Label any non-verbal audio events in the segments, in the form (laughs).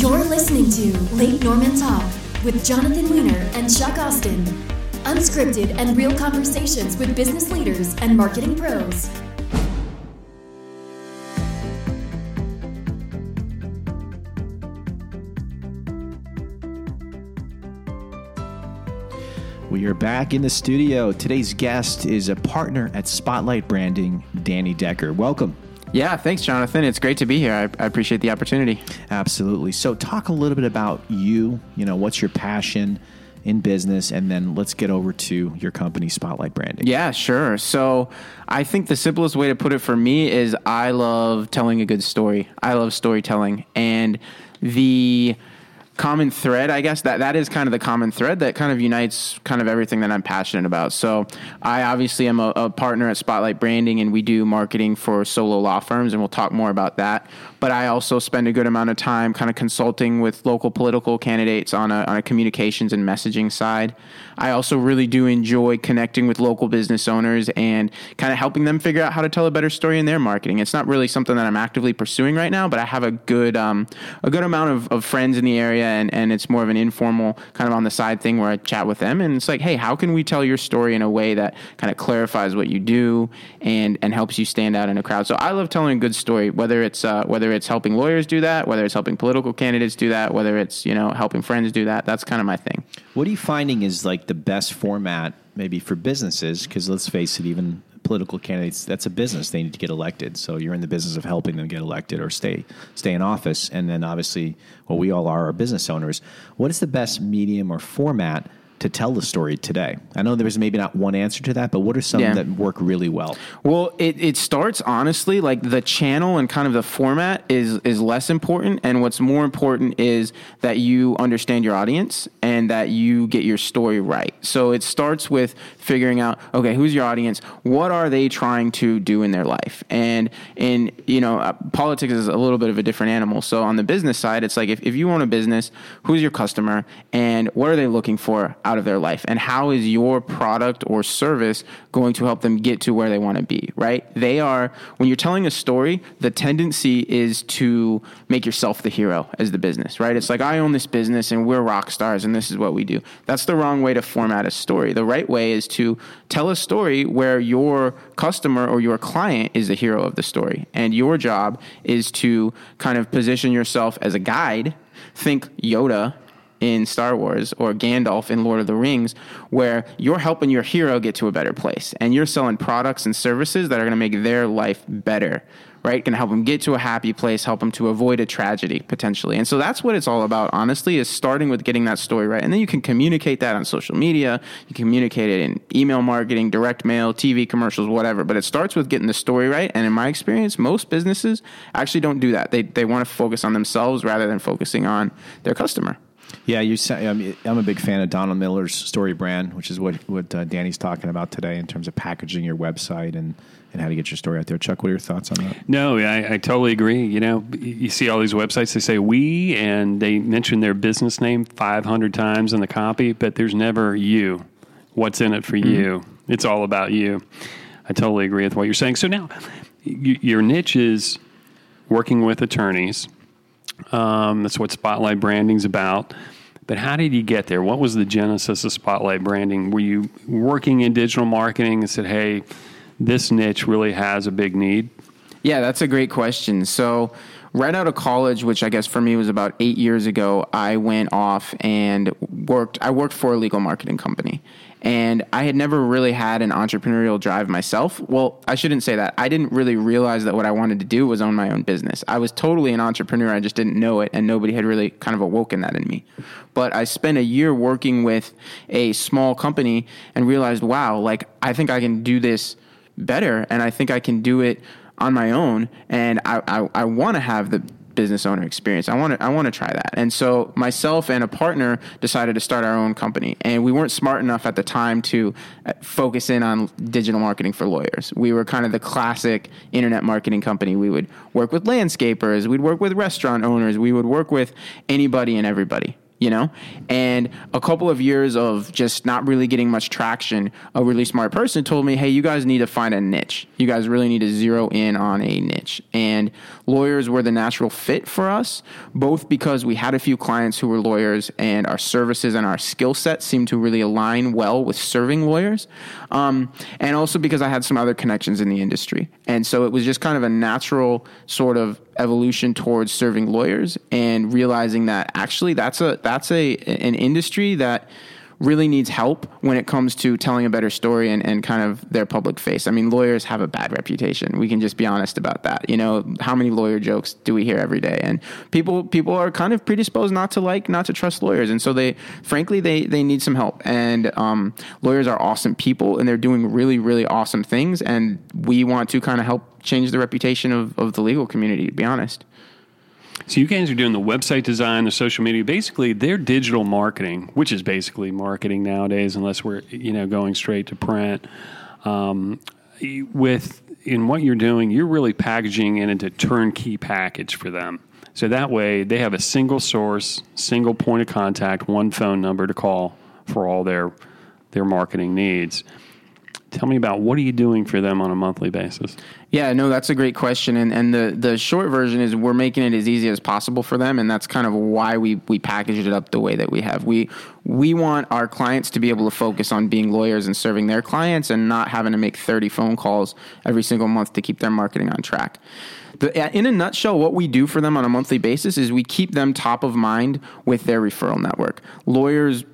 You're listening to Late Norman Talk with Jonathan Weiner and Chuck Austin. Unscripted and real conversations with business leaders and marketing pros. We are back in the studio. Today's guest is a partner at Spotlight Branding, Danny Decker. Welcome. Yeah, thanks, Jonathan. It's great to be here. I, I, appreciate the opportunity. Absolutely. So, talk a little bit about you. You know, what's your passion in business, and then let's get over to your company, Spotlight Branding. Yeah, sure. So, I think the simplest way to put it for me is I love telling a good story. I love storytelling, and the common thread, I guess that that is kind of the common thread that kind of unites kind of everything that I'm passionate about. So I obviously am a, a, partner at Spotlight Branding, and we do marketing for solo law firms, and we'll talk more about that. But I also spend a good amount of time kind of consulting with local political candidates on a, on a communications and messaging side. I also really do enjoy connecting with local business owners and kind of helping them figure out how to tell a better story in their marketing. It's not really something that I'm actively pursuing right now, but I have a good um, a good amount of, of friends in the area and, and it's more of an informal kind of on the side thing where I chat with them and it's like, hey, how can we tell your story in a way that kind of clarifies what you do and and helps you stand out in a crowd? So I love telling a good story, whether it's uh, whether it's helping lawyers do that, whether it's helping political candidates do that, whether it's you know helping friends do that. That's kind of my thing. What are you finding is like the best format maybe for businesses? Because let's face it, even political candidates that's a business they need to get elected. So you're in the business of helping them get elected or stay stay in office. And then obviously what we all are are business owners. What is the best medium or format to tell the story today? I know there's maybe not one answer to that, but what are some yeah. that work really well? Well, it, it starts honestly like the channel and kind of the format is is less important, and what's more important is that you understand your audience and that you get your story right. So it starts with figuring out okay, who's your audience? What are they trying to do in their life? And in you know, uh, politics is a little bit of a different animal. So on the business side, it's like if, if you own a business, who's your customer and what are they looking for? Out of their life? And how is your product or service going to help them get to where they want to be right? They are when you're telling a story the tendency is to make yourself the hero as the business right? It's like i own this business and we're rock stars and this is what we do. That's the wrong way to format a story. The right way is to tell a story where your customer or your client is the hero of the story. And your job is to kind of position yourself as a guide. Think yoda in Star Wars or Gandalf in Lord of the Rings, where you're helping your hero get to a better place and you're selling products and services that are going to make their life better, right? To help them get to a happy place, help them to avoid a tragedy potentially. And so that's what it's all about, honestly, is starting with getting that story right. And then you can communicate that on social media, you can communicate it in email marketing, direct mail, TV commercials, whatever. But it starts with getting the story right. And in my experience, most businesses actually don't do that. They, they want to focus on themselves rather than focusing on their customer. Yeah, you. I'm, I'm a big fan of Donald Miller's StoryBrand, which is what what uh, Danny's talking about today in terms of packaging your website and and how to get your story out there. Chuck, what are your thoughts on that? No, I, I totally agree. You know, you see all these websites, they say we, and they mention their business name 500 times in the copy, but there's never you. What's in it for mm-hmm. you? It's all about you. I totally agree with what you're saying. So now, your niche is working with attorneys um, that's what Spotlight Branding's about. But how did you get there? What was the genesis of Spotlight Branding? Were you working in digital marketing and said, hey, this niche really has a big need? Yeah, that's a great question. So, right out of college, which I guess for me was about eight years ago, I went off and worked. I worked for a legal marketing company, and I had never really had an entrepreneurial drive myself. Well, I shouldn't say that. I didn't really realize that what I wanted to do was own my own business. I was totally an entrepreneur. I just didn't know it, and nobody had really kind of awoken that in me. But I spent a year working with a small company and realized, wow, like I think I can do this better, and I think I can do it on my own. And I, I, I want to have the business owner experience. I want to I want to try that. And so myself and a partner decided to start our own company. And we weren't smart enough at the time to uh, focus in on digital marketing for lawyers. We were kind of the classic internet marketing company. We would work with landscapers, we'd work with restaurant owners, we would work with anybody and everybody. You know? And a couple of years of just not really getting much traction, a really smart person told me, hey, you guys need to find a niche. You guys really need to zero in on a niche. And lawyers were the natural fit for us, both because we had a few clients who were lawyers and our services and our skill set seemed to really align well with serving lawyers. Um, and also because I had some other connections in the industry. And so it was just kind of a natural sort of evolution towards serving lawyers and realizing that actually that's a that's a an industry that really needs help when it comes to telling a better story and, and kind of their public face. I mean, lawyers have a bad reputation. We can just be honest about that. You know, how many lawyer jokes do we hear every day? And people people are kind of predisposed not to like, not to trust lawyers. And so they, frankly, they they need some help. And um, lawyers are awesome people, and they're doing really really awesome things. And we want to kind of help change the reputation of, of the legal community. To be honest. So you guys are doing the website design, the social media, basically their digital marketing, which is basically marketing nowadays, unless we're you know going straight to print. Um, with in what you're doing, you're really packaging it into turnkey package for them. So that way, they have a single source, single point of contact, one phone number to call for all their their marketing needs. Tell me about what are you doing for them on a monthly basis? Yeah, no, that's a great question, and and the the short version is we're making it as easy as possible for them, and that's kind of why we we packaged it up the way that we have. We we want our clients to be able to focus on being lawyers and serving their clients, and not having to make thirty phone calls every single month to keep their marketing on track. The, uh, in a nutshell, what we do for them on a monthly basis is we keep them top of mind with their referral network. Lawyers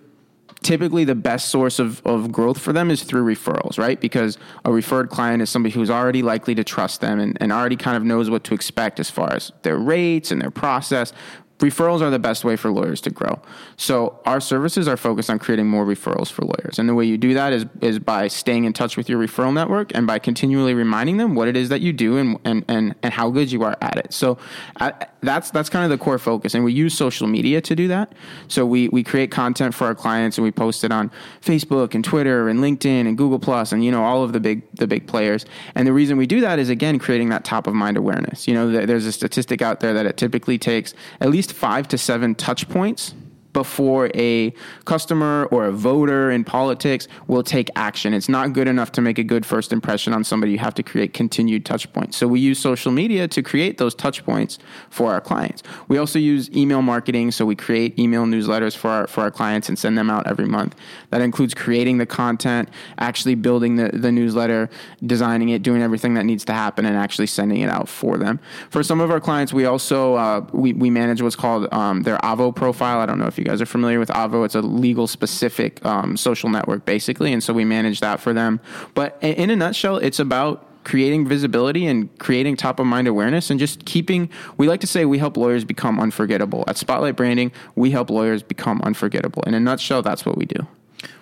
typically the best source of, of growth for them is through referrals, right? Because a referred client is somebody who's already likely to trust them and, and already kind of knows what to expect as far as their rates and their process referrals are the best way for lawyers to grow. So our services are focused on creating more referrals for lawyers. And the way you do that is, is by staying in touch with your referral network and by continually reminding them what it is that you do and, and, and, and how good you are at it. So uh, that's, that's kind of the core focus. And we use social media to do that. So we, we create content for our clients and we post it on Facebook and Twitter and LinkedIn and Google Plus and, you know, all of the big, the big players. And the reason we do that is again, creating that top of mind awareness. You know, there's a statistic out there that it typically takes at least five to seven touch points before a customer or a voter in politics will take action. It's not good enough to make a good first impression on somebody. You have to create continued touch points. So we use social media to create those touch points for our clients. We also use email marketing. So we create email newsletters for our, for our clients and send them out every month. That includes creating the content, actually building the, the newsletter, designing it, doing everything that needs to happen and actually sending it out for them. For some of our clients, we also, uh, we, we manage what's called um, their Avvo profile. I don't know if you you guys are familiar with Avvo, it's a legal specific um, social network, basically. And so we manage that for them. But in a nutshell, it's about creating visibility and creating top of mind awareness and just keeping we like to say we help lawyers become unforgettable at spotlight branding we help lawyers become unforgettable in a nutshell that's what we do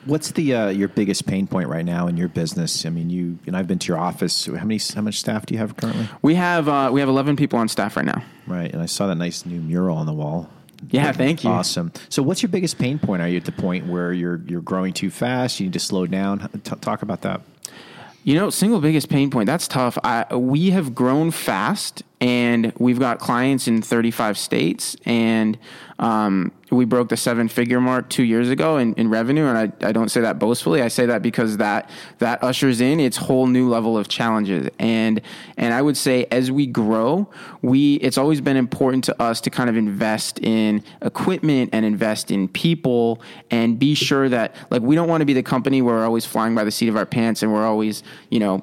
What's the uh, your biggest pain point right now in your business? I mean, you and I've been to your office. How many how much staff do you have currently? We have uh, we have eleven people on staff right now. Right, and I saw that nice new mural on the wall. Yeah, thank you. Awesome. So, what's your biggest pain point? Are you at the point where you're you're growing too fast? You need to slow down. T- talk about that. You know, single biggest pain point. That's tough. I, we have grown fast, and we've got clients in 35 states, and um, we broke the seven figure mark two years ago in, in revenue. And I, I don't say that boastfully. I say that because that, that ushers in its whole new level of challenges. And, and I would say as we grow, we, it's always been important to us to kind of invest in equipment and invest in people and be sure that like, we don't want to be the company where we're always flying by the seat of our pants and we're always, you know,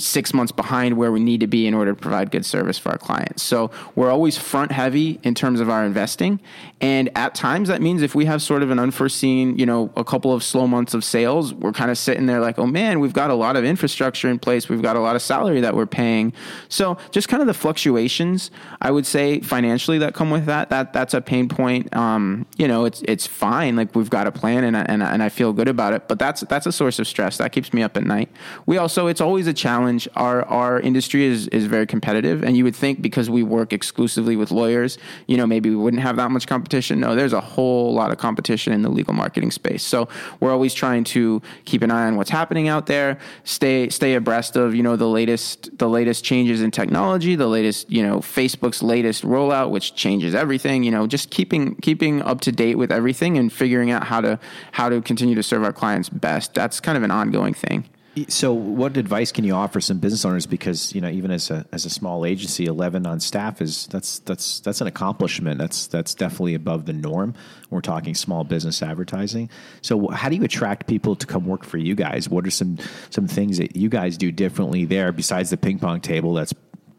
six months behind where we need to be in order to provide good service for our clients. So we're always front heavy in terms of our investing. And at times that means if we have sort of an unforeseen, you know, a couple of slow months of sales, we're kind of sitting there like, oh man, we've got a lot of infrastructure in place. We've got a lot of salary that we're paying. So just kind of the fluctuations, I would say financially that come with that, that that's a pain point. Um, you know, it's, it's fine. Like we've got a plan and, and, and I feel good about it, but that's, that's a source of stress that keeps me up at night. We also, it's always a challenge challenge. Our our industry is is very competitive, and you would think because we work exclusively with lawyers, you know, maybe we wouldn't have that much competition. No, there's a whole lot of competition in the legal marketing space. So we're always trying to keep an eye on what's happening out there, stay stay abreast of you know the latest the latest changes in technology, the latest you know Facebook's latest rollout, which changes everything. You know, just keeping keeping up to date with everything and figuring out how to how to continue to serve our clients best. That's kind of an ongoing thing. So, what advice can you offer some business owners? Because you know, even as a as a small agency, eleven on staff is that's that's that's an accomplishment. That's that's definitely above the norm. We're talking small business advertising. So, how do you attract people to come work for you guys? What are some some things that you guys do differently there besides the ping pong table? That's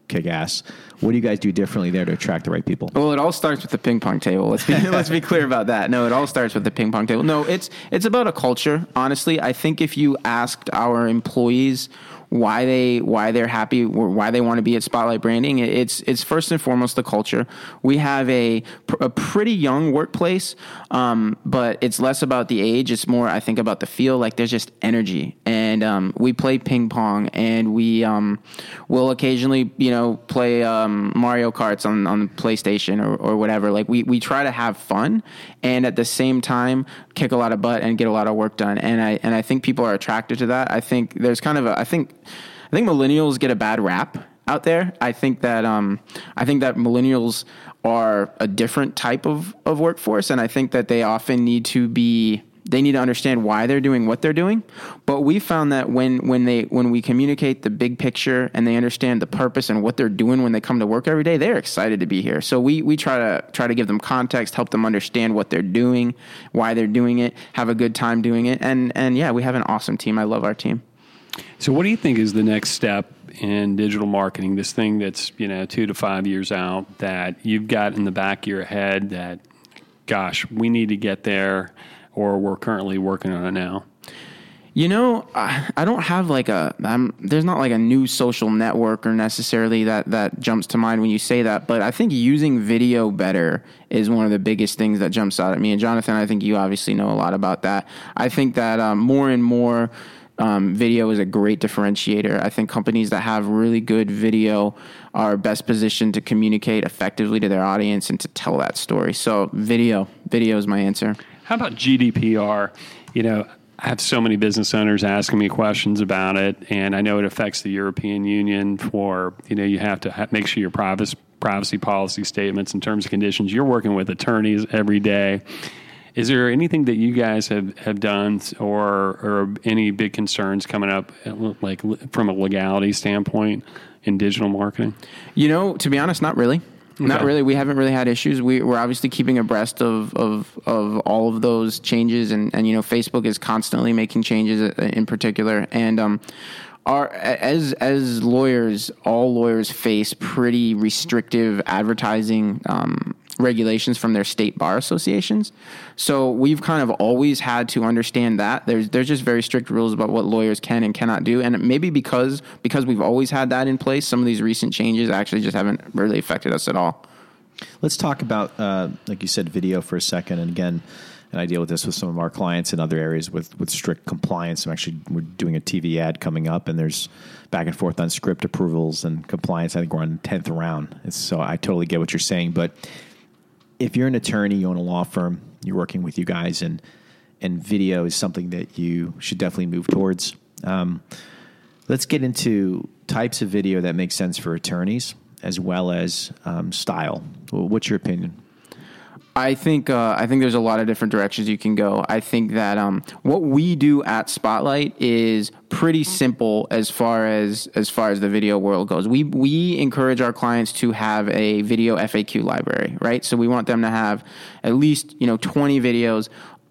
kick ass. What do you guys do differently there to attract the right people? Well, it all starts with the ping pong table. Let's be (laughs) let's be clear about that. No, it all starts with the ping pong table. No, it's it's about a culture. Honestly, I think if you asked our employees why they why they're happy why they want to be at Spotlight Branding. It's it's first and foremost the culture. We have a a pretty young workplace, um, but it's less about the age. It's more I think about the feel. Like there's just energy, and um, we play ping pong, and we um, will occasionally you know play um, Mario Karts on on PlayStation or, or whatever. Like we we try to have fun, and at the same time kick a lot of butt and get a lot of work done. And I and I think people are attracted to that. I think there's kind of a I think I think millennials get a bad rap out there. I think that um, I think that millennials are a different type of, of workforce, and I think that they often need to be they need to understand why they're doing what they're doing. But we found that when when they when we communicate the big picture and they understand the purpose and what they're doing when they come to work every day, they're excited to be here. So we we try to try to give them context, help them understand what they're doing, why they're doing it, have a good time doing it, and and yeah, we have an awesome team. I love our team. So, what do you think is the next step in digital marketing? This thing that's you know two to five years out that you've got in the back of your head that, gosh, we need to get there, or we're currently working on it now. You know, I, I don't have like a. I'm, there's not like a new social network or necessarily that that jumps to mind when you say that. But I think using video better is one of the biggest things that jumps out at me. And Jonathan, I think you obviously know a lot about that. I think that um, more and more um, video is a great differentiator. I think companies that have really good video are best positioned to communicate effectively to their audience and to tell that story. So, video, video is my answer. How about GDPR? You know, I have so many business owners asking me questions about it, and I know it affects the European Union. For you know, you have to ha- make sure your privacy privacy policy statements and terms and conditions. You're working with attorneys every day. Is there anything that you guys have, have done or, or any big concerns coming up, like from a legality standpoint in digital marketing? You know, to be honest, not really. Okay. Not really. We haven't really had issues. We, are obviously keeping abreast of, of, of all of those changes, and, and you know, Facebook is constantly making changes uh, in particular. And um, our as as lawyers, all lawyers face pretty restrictive advertising um, regulations from their state bar associations. So we've kind of always had to understand that there's there's just very strict rules about what lawyers can and cannot do, and maybe because because we've always had that in place, some of these recent changes actually just haven't really affected us at all. Let's talk about, uh, like you said, video for a second, and again. And I deal with this with some of our clients in other areas with, with strict compliance. I'm actually we're doing a TV ad coming up, and there's back and forth on script approvals and compliance. I think we're on tenth round. It's, so I totally get what you're saying, but if you're an attorney, you own a law firm, you're working with you guys, and and video is something that you should definitely move towards. Um, let's get into types of video that make sense for attorneys as well as um, style. What's your opinion? I think uh, I think there's a lot of different directions you can go. I think that um, what we do at Spotlight is pretty simple as far as as far as the video world goes. We we encourage our clients to have a video FAQ library, right? So we want them to have at least you know 20 videos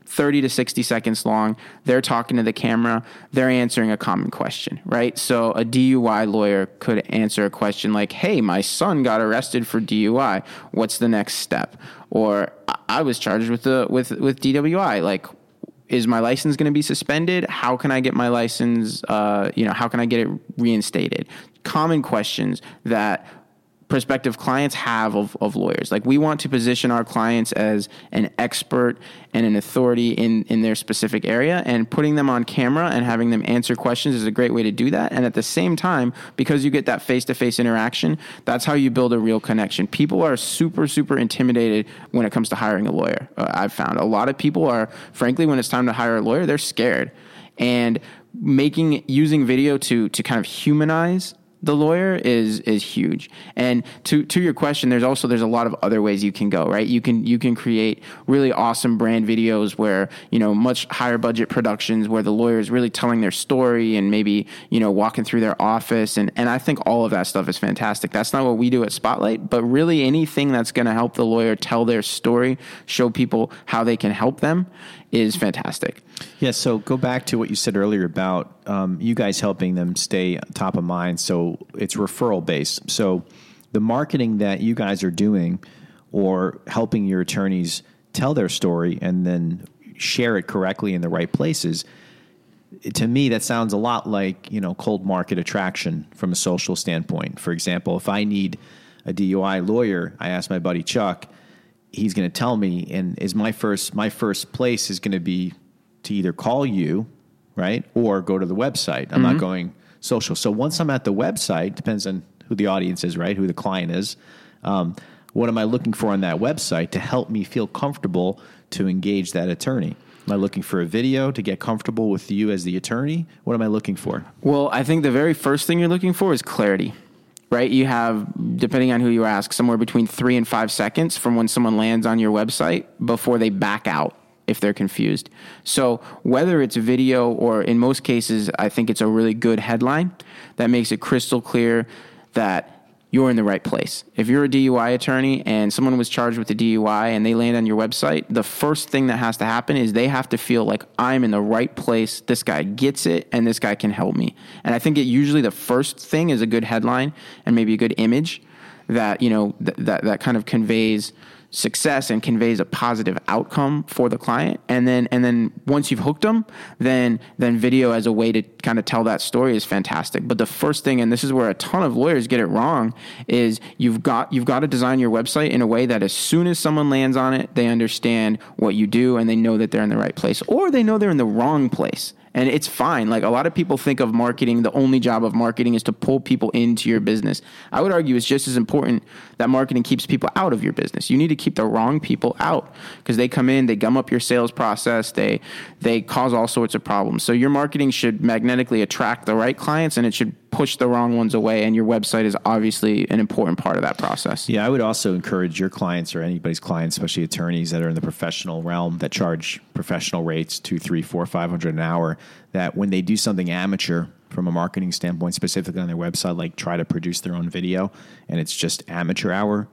30 to 60 seconds long. They're talking to the camera. They're answering a common question, right? So a DUI lawyer could answer a question like, Hey, my son got arrested for DUI. What's the next step? Or I was charged with the, with, with DWI. Like, is my license going to be suspended? How can I get my license? Uh, you know, how can I get it reinstated? Common questions that prospective clients have of, of lawyers. Like we want to position our clients as an expert and an authority in, in their specific area and putting them on camera and having them answer questions is a great way to do that. And at the same time, because you get that face to face interaction, that's how you build a real connection. People are super, super intimidated when it comes to hiring a lawyer. Uh, I've found a lot of people are, frankly, when it's time to hire a lawyer, they're scared. And making using video to to kind of humanize the lawyer is is huge. And to to your question, there's also there's a lot of other ways you can go, right? You can you can create really awesome brand videos where, you know, much higher budget productions where the lawyer is really telling their story and maybe, you know, walking through their office and and I think all of that stuff is fantastic. That's not what we do at Spotlight, but really anything that's going to help the lawyer tell their story, show people how they can help them is fantastic. Yeah, so go back to what you said earlier about um, you guys helping them stay top of mind. So it's referral based. So the marketing that you guys are doing or helping your attorneys tell their story and then share it correctly in the right places to me that sounds a lot like you know cold market attraction from a social standpoint for example if i need a dui lawyer i ask my buddy chuck he's going to tell me and is my first my first place is going to be to either call you right or go to the website i'm mm-hmm. not going social so once i'm at the website depends on who the audience is right who the client is um, what am i looking for on that website to help me feel comfortable to engage that attorney Am I looking for a video to get comfortable with you as the attorney? What am I looking for? Well, I think the very first thing you're looking for is clarity right? You have, depending on who you ask, somewhere between three and five seconds from when someone lands on your website before they back out if they're confused. So, whether it's video or in most cases, I think it's a really good headline that makes it crystal clear that you're in the right place. If you're a DUI attorney and someone was charged with a DUI and they land on your website, the first thing that has to happen is they have to feel like I'm in the right place. This guy gets it and this guy can help me. And I think it usually the first thing is a good headline and maybe a good image that, you know, th- that that kind of conveys success and conveys a positive outcome for the client. And then and then once you've hooked them then then video as a way to kind of tell that story is fantastic. But the first thing and this is where a ton of lawyers get it wrong is you've got you've got to design your website in a way that as soon as someone lands on it they understand what you do and they know that they're in the right place or they know they're in the wrong place and it's fine. Like a lot of people think of marketing, the only job of marketing is to pull people into your business. I would argue it's just as important that marketing keeps people out of your business. You need to keep the wrong people out because they come in, they gum up your sales process, they they cause all sorts of problems. So your marketing should magnetically attract the right clients and it should push the wrong ones away and your website is obviously an important part of that process. Yeah, I would also encourage your clients or anybody's clients, especially attorneys that are in the professional realm that charge professional rates two, three, four, five hundred an hour, that when they do something amateur from a marketing standpoint, specifically on their website, like try to produce their own video and it's just amateur hour,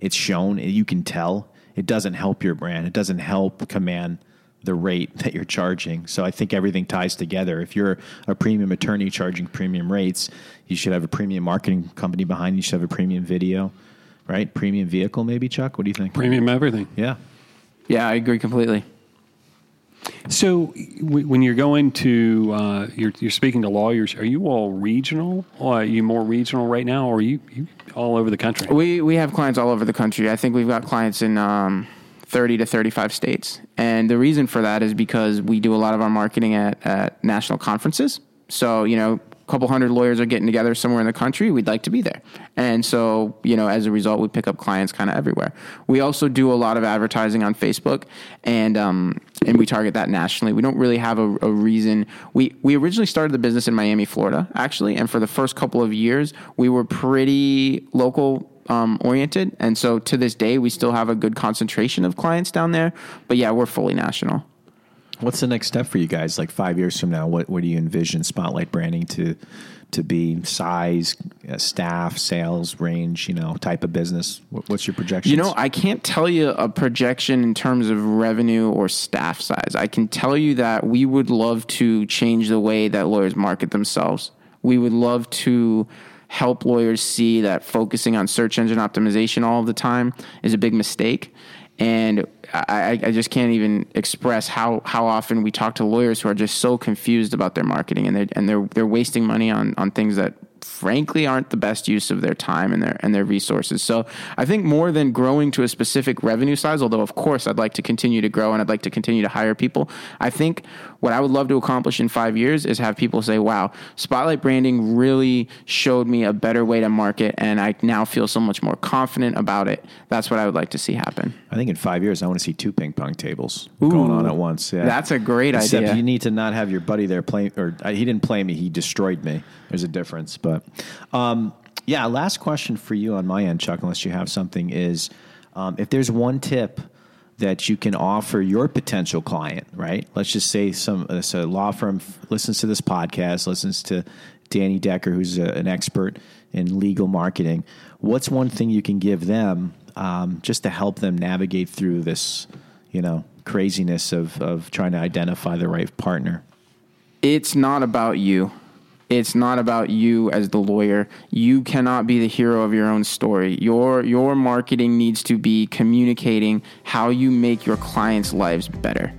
it's shown, you can tell. It doesn't help your brand. It doesn't help command the rate that you're charging. So I think everything ties together. If you're a premium attorney charging premium rates, you should have a premium marketing company behind you. You should have a premium video, right? Premium vehicle, maybe, Chuck? What do you think? Premium everything. Yeah. Yeah, I agree completely. So, w- when you're going to, uh, you're, you're speaking to lawyers, are you all regional? Or are you more regional right now, or are you, you all over the country? We we have clients all over the country. I think we've got clients in um, 30 to 35 states. And the reason for that is because we do a lot of our marketing at, at national conferences. So, you know, a couple hundred lawyers are getting together somewhere in the country. We'd like to be there. And so, you know, as a result, we pick up clients kind of everywhere. We also do a lot of advertising on Facebook and, um, and we target that nationally. We don't really have a, a reason. We, we originally started the business in Miami, Florida, actually. And for the first couple of years, we were pretty local um, oriented, and so to this day, we still have a good concentration of clients down there. But yeah, we're fully national. What's the next step for you guys? Like five years from now, what what do you envision Spotlight branding to to be? Size, uh, staff, sales range, you know, type of business. What, what's your projection? You know, I can't tell you a projection in terms of revenue or staff size. I can tell you that we would love to change the way that lawyers market themselves. We would love to help lawyers see that focusing on search engine optimization all the time is a big mistake. And I, I, just can't even express how, how often we talk to lawyers who are just so confused about their marketing and they're, and they're, they're wasting money on, on things that frankly aren't the best use of their time and their and their resources. So I think more than growing to a specific revenue size, although of course I'd like to continue to grow and I'd like to continue to hire people, I think what I would love to accomplish in five years is have people say, "Wow, Spotlight Branding really showed me a better way to market, and I now feel so much more confident about it." That's what I would like to see happen. I think in five years, I want to see two ping pong tables going on at once. Yeah. That's a great Except idea. you need to not have your buddy there playing, or uh, he didn't play me; he destroyed me. There's a difference, but um, yeah. Last question for you on my end, Chuck, unless you have something, is um, if there's one tip that you can offer your potential client, right? Let's just say some uh, so a law firm f- listens to this podcast, listens to Danny Decker, who's a, an expert in legal marketing. What's one thing you can give them um, just to help them navigate through this, you know, craziness of of trying to identify the right partner? it's not about you. It's not about you as the lawyer. You cannot be the hero of your own story. Your your marketing needs to be communicating how you make your clients' lives better.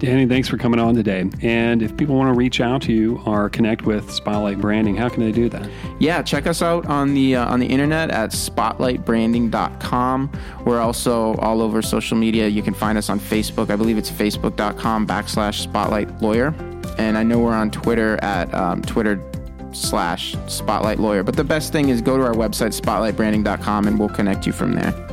Danny, thanks for coming on today. And if people want to reach out to you or connect with Spotlight Branding, how can they do that? Yeah, check us out on the uh, on the internet at spotlightbranding.com. We're also all over social media. You can find us on Facebook. I believe it's facebook.com backslash spotlight lawyer. And I know we're on Twitter at um, Twitter slash spotlight lawyer. But the best thing is go to our website, spotlightbranding.com, and we'll connect you from there.